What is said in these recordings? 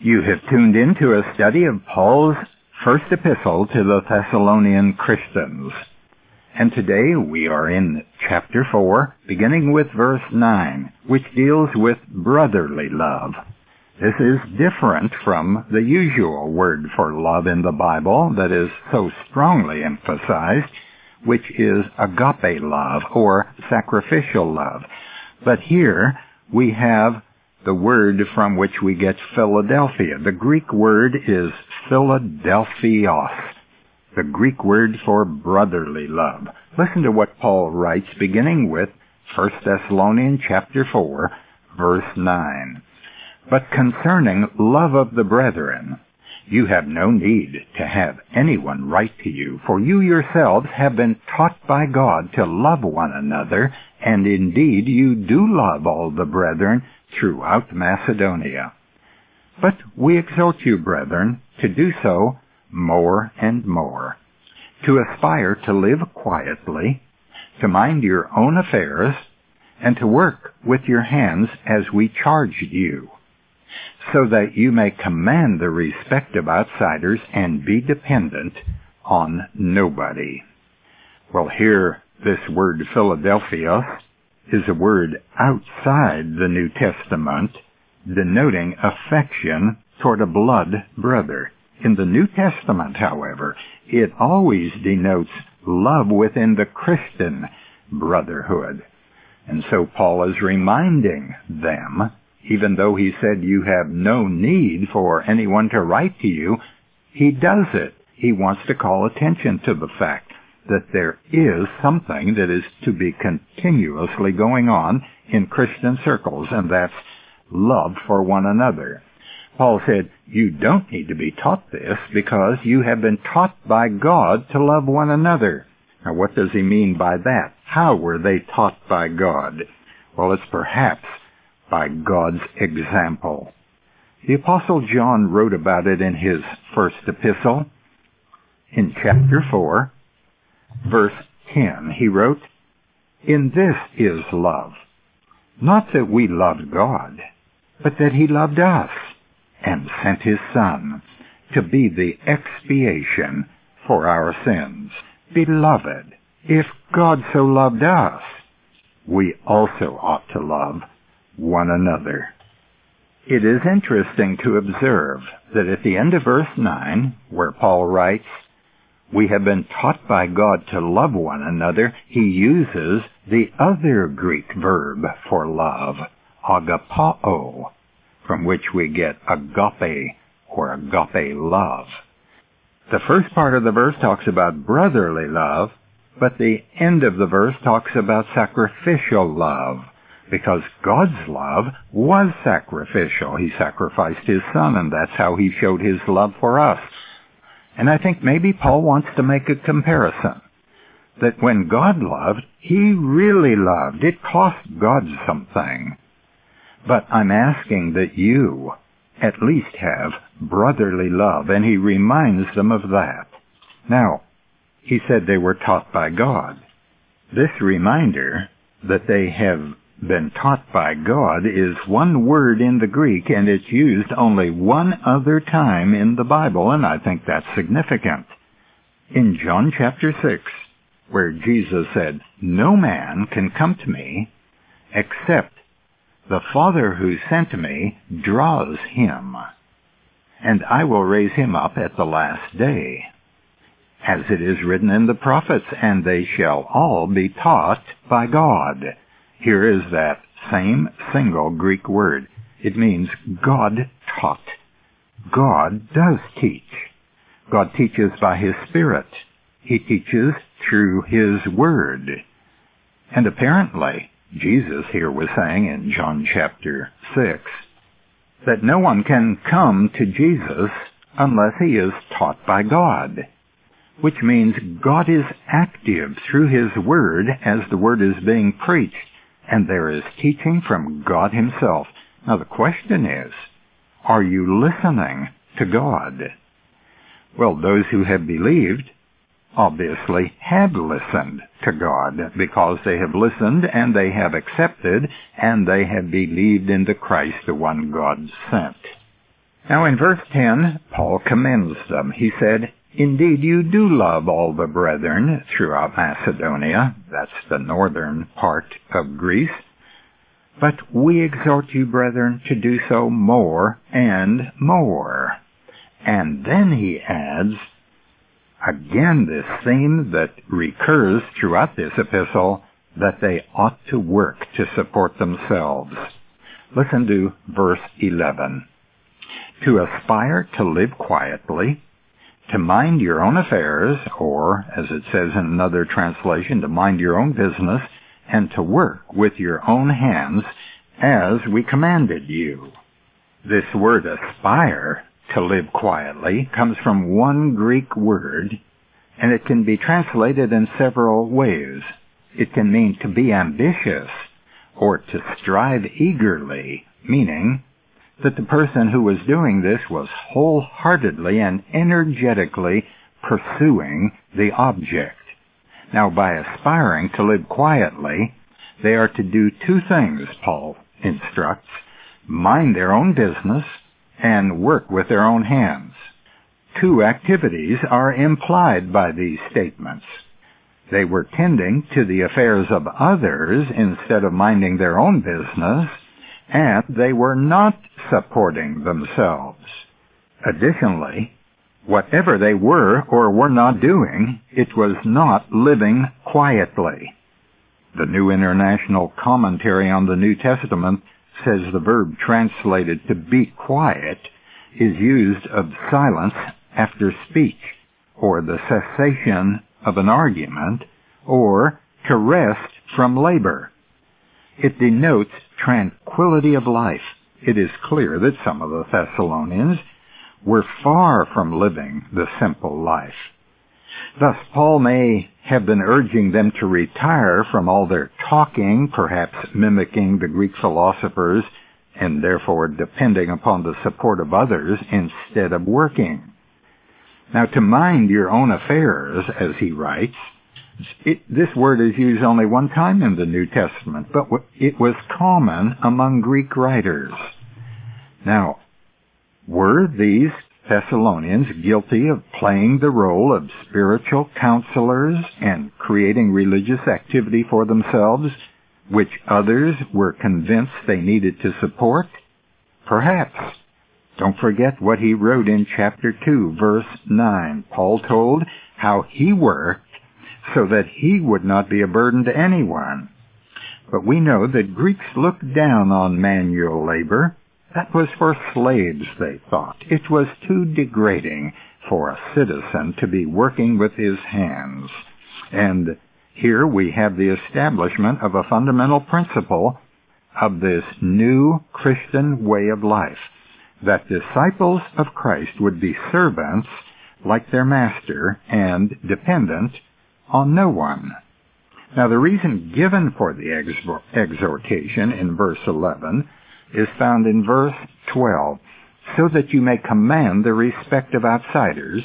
You have tuned in to a study of Paul's first epistle to the Thessalonian Christians. And today we are in chapter 4, beginning with verse 9, which deals with brotherly love. This is different from the usual word for love in the Bible that is so strongly emphasized, which is agape love or sacrificial love. But here we have the word from which we get Philadelphia. The Greek word is Philadelphios, the Greek word for brotherly love. Listen to what Paul writes beginning with 1 Thessalonians chapter 4, verse 9. But concerning love of the brethren, you have no need to have anyone write to you, for you yourselves have been taught by God to love one another, and indeed you do love all the brethren throughout Macedonia. But we exhort you, brethren, to do so more and more, to aspire to live quietly, to mind your own affairs, and to work with your hands as we charged you, so that you may command the respect of outsiders and be dependent on nobody. Well, here, this word Philadelphia is a word outside the New Testament denoting affection toward a blood brother. In the New Testament, however, it always denotes love within the Christian brotherhood. And so Paul is reminding them, even though he said you have no need for anyone to write to you, he does it. He wants to call attention to the fact that there is something that is to be continuously going on in Christian circles, and that's love for one another. Paul said, you don't need to be taught this because you have been taught by God to love one another. Now what does he mean by that? How were they taught by God? Well, it's perhaps by God's example. The apostle John wrote about it in his first epistle in chapter 4 verse 10, he wrote, In this is love, not that we loved God, but that he loved us and sent his Son to be the expiation for our sins. Beloved, if God so loved us, we also ought to love one another. It is interesting to observe that at the end of verse 9, where Paul writes, we have been taught by God to love one another, he uses the other Greek verb for love, agapao, from which we get agape or agape love. The first part of the verse talks about brotherly love, but the end of the verse talks about sacrificial love, because God's love was sacrificial. He sacrificed his son, and that's how he showed his love for us. And I think maybe Paul wants to make a comparison. That when God loved, He really loved. It cost God something. But I'm asking that you at least have brotherly love, and he reminds them of that. Now, he said they were taught by God. This reminder that they have been taught by God is one word in the Greek and it's used only one other time in the Bible and I think that's significant. In John chapter 6, where Jesus said, No man can come to me except the Father who sent me draws him, and I will raise him up at the last day. As it is written in the prophets, and they shall all be taught by God. Here is that same single Greek word. It means God taught. God does teach. God teaches by His Spirit. He teaches through His Word. And apparently, Jesus here was saying in John chapter 6 that no one can come to Jesus unless he is taught by God, which means God is active through His Word as the Word is being preached and there is teaching from God Himself. Now the question is, are you listening to God? Well, those who have believed obviously have listened to God because they have listened and they have accepted and they have believed in the Christ, the one God sent. Now in verse 10, Paul commends them. He said, Indeed, you do love all the brethren throughout Macedonia. That's the northern part of Greece. But we exhort you, brethren, to do so more and more. And then he adds, again this theme that recurs throughout this epistle, that they ought to work to support themselves. Listen to verse 11. To aspire to live quietly, to mind your own affairs, or, as it says in another translation, to mind your own business, and to work with your own hands as we commanded you. This word aspire to live quietly comes from one Greek word, and it can be translated in several ways. It can mean to be ambitious or to strive eagerly, meaning that the person who was doing this was wholeheartedly and energetically pursuing the object. Now, by aspiring to live quietly, they are to do two things, Paul instructs. Mind their own business and work with their own hands. Two activities are implied by these statements. They were tending to the affairs of others instead of minding their own business, and they were not supporting themselves. Additionally, whatever they were or were not doing, it was not living quietly. The New International Commentary on the New Testament says the verb translated to be quiet is used of silence after speech, or the cessation of an argument, or to rest from labor. It denotes tranquility of life. It is clear that some of the Thessalonians were far from living the simple life. Thus, Paul may have been urging them to retire from all their talking, perhaps mimicking the Greek philosophers, and therefore depending upon the support of others instead of working. Now, to mind your own affairs, as he writes, it, this word is used only one time in the New Testament, but it was common among Greek writers. Now, were these Thessalonians guilty of playing the role of spiritual counselors and creating religious activity for themselves, which others were convinced they needed to support? Perhaps. Don't forget what he wrote in chapter 2, verse 9. Paul told how he worked so that he would not be a burden to anyone. But we know that Greeks looked down on manual labor that was for slaves, they thought. It was too degrading for a citizen to be working with his hands. And here we have the establishment of a fundamental principle of this new Christian way of life, that disciples of Christ would be servants like their master and dependent on no one. Now the reason given for the exhortation in verse 11 is found in verse 12, so that you may command the respect of outsiders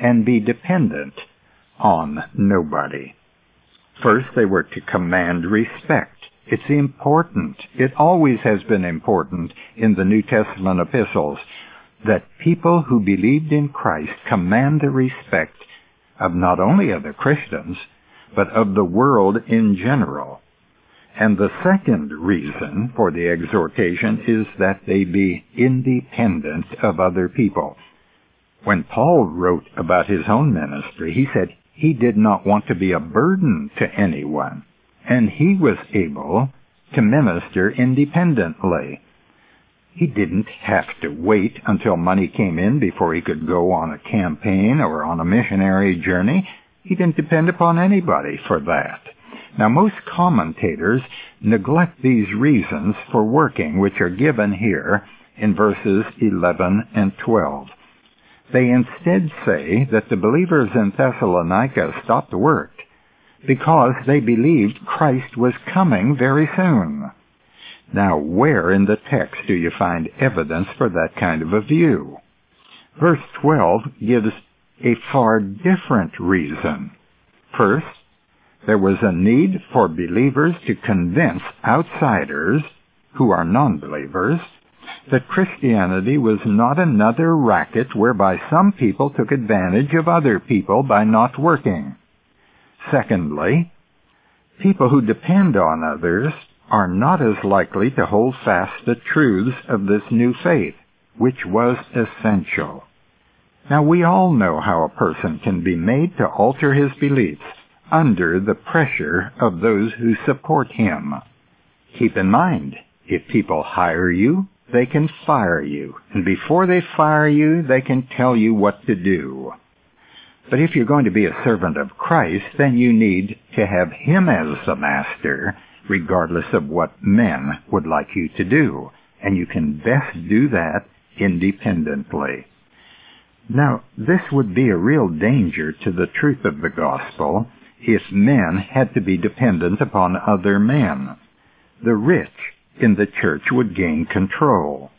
and be dependent on nobody. First, they were to command respect. It's important. It always has been important in the New Testament epistles that people who believed in Christ command the respect of not only other Christians, but of the world in general. And the second reason for the exhortation is that they be independent of other people. When Paul wrote about his own ministry, he said he did not want to be a burden to anyone, and he was able to minister independently. He didn't have to wait until money came in before he could go on a campaign or on a missionary journey. He didn't depend upon anybody for that. Now, most commentators neglect these reasons for working, which are given here in verses 11 and 12. They instead say that the believers in Thessalonica stopped work because they believed Christ was coming very soon. Now, where in the text do you find evidence for that kind of a view? Verse 12 gives a far different reason. First, there was a need for believers to convince outsiders who are non-believers that Christianity was not another racket whereby some people took advantage of other people by not working. Secondly, people who depend on others are not as likely to hold fast the truths of this new faith, which was essential. Now we all know how a person can be made to alter his beliefs under the pressure of those who support him. Keep in mind, if people hire you, they can fire you. And before they fire you, they can tell you what to do. But if you're going to be a servant of Christ, then you need to have Him as the master, regardless of what men would like you to do. And you can best do that independently. Now, this would be a real danger to the truth of the gospel if men had to be dependent upon other men. The rich in the church would gain control.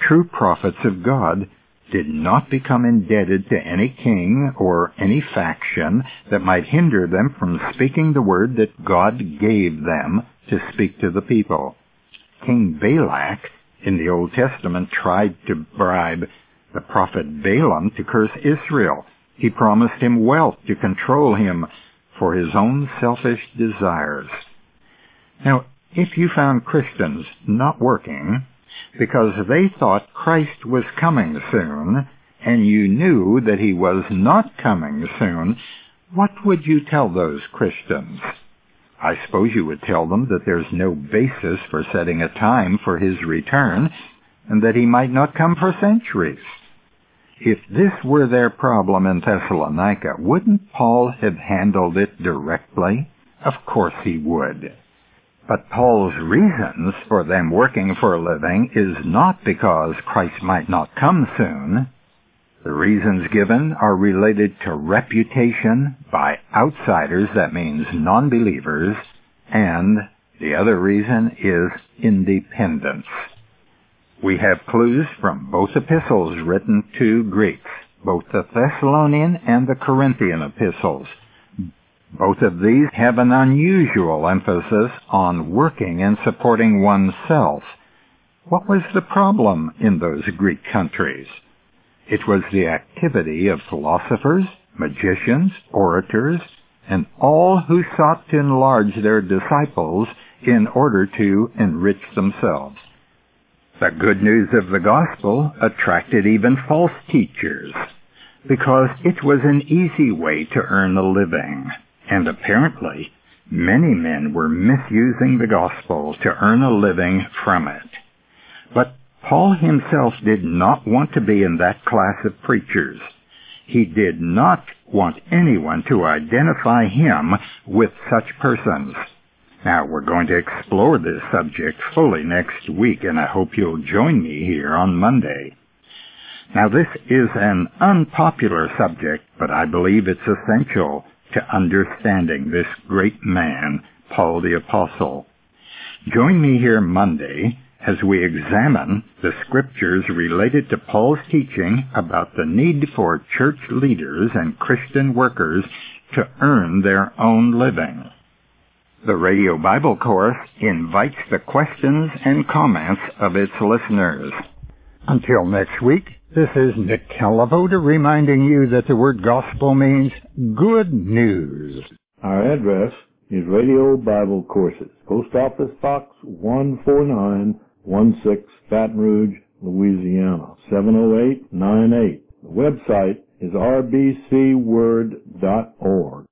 True prophets of God did not become indebted to any king or any faction that might hinder them from speaking the word that God gave them to speak to the people. King Balak in the Old Testament tried to bribe the prophet Balaam to curse Israel. He promised him wealth to control him for his own selfish desires. Now, if you found Christians not working because they thought Christ was coming soon, and you knew that he was not coming soon, what would you tell those Christians? I suppose you would tell them that there's no basis for setting a time for his return, and that he might not come for centuries. If this were their problem in Thessalonica, wouldn't Paul have handled it directly? Of course he would. But Paul's reasons for them working for a living is not because Christ might not come soon. The reasons given are related to reputation by outsiders, that means non-believers, and the other reason is independence. We have clues from both epistles written to Greeks, both the Thessalonian and the Corinthian epistles. Both of these have an unusual emphasis on working and supporting oneself. What was the problem in those Greek countries? It was the activity of philosophers, magicians, orators, and all who sought to enlarge their disciples in order to enrich themselves. The good news of the gospel attracted even false teachers because it was an easy way to earn a living. And apparently, many men were misusing the gospel to earn a living from it. But Paul himself did not want to be in that class of preachers. He did not want anyone to identify him with such persons. Now, we're going to explore this subject fully next week, and I hope you'll join me here on Monday. Now, this is an unpopular subject, but I believe it's essential to understanding this great man, Paul the Apostle. Join me here Monday as we examine the scriptures related to Paul's teaching about the need for church leaders and Christian workers to earn their own living. The Radio Bible Course invites the questions and comments of its listeners. Until next week, this is Nick Calavoda reminding you that the word gospel means good news. Our address is Radio Bible Courses, Post Office Box 14916, Baton Rouge, Louisiana, 70898. The website is rbcword.org.